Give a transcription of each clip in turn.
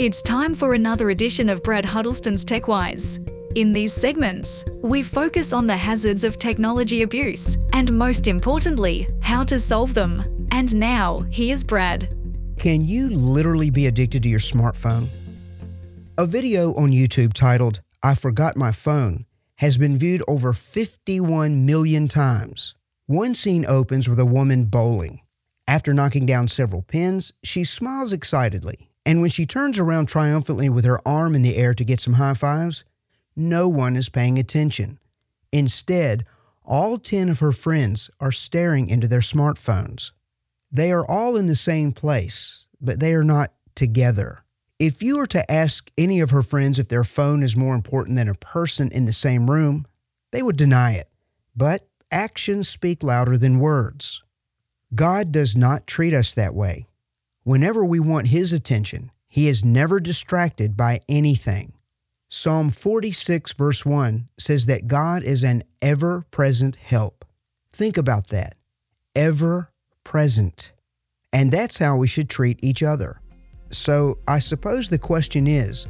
It's time for another edition of Brad Huddleston's TechWise. In these segments, we focus on the hazards of technology abuse and, most importantly, how to solve them. And now, here's Brad. Can you literally be addicted to your smartphone? A video on YouTube titled, I Forgot My Phone, has been viewed over 51 million times. One scene opens with a woman bowling. After knocking down several pins, she smiles excitedly, and when she turns around triumphantly with her arm in the air to get some high fives, no one is paying attention. Instead, all 10 of her friends are staring into their smartphones. They are all in the same place, but they are not together. If you were to ask any of her friends if their phone is more important than a person in the same room, they would deny it. But actions speak louder than words. God does not treat us that way. Whenever we want His attention, He is never distracted by anything. Psalm 46, verse 1 says that God is an ever present help. Think about that. Ever present. And that's how we should treat each other. So I suppose the question is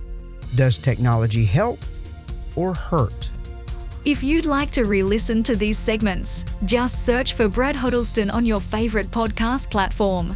does technology help or hurt? If you'd like to re listen to these segments, just search for Brad Huddleston on your favourite podcast platform.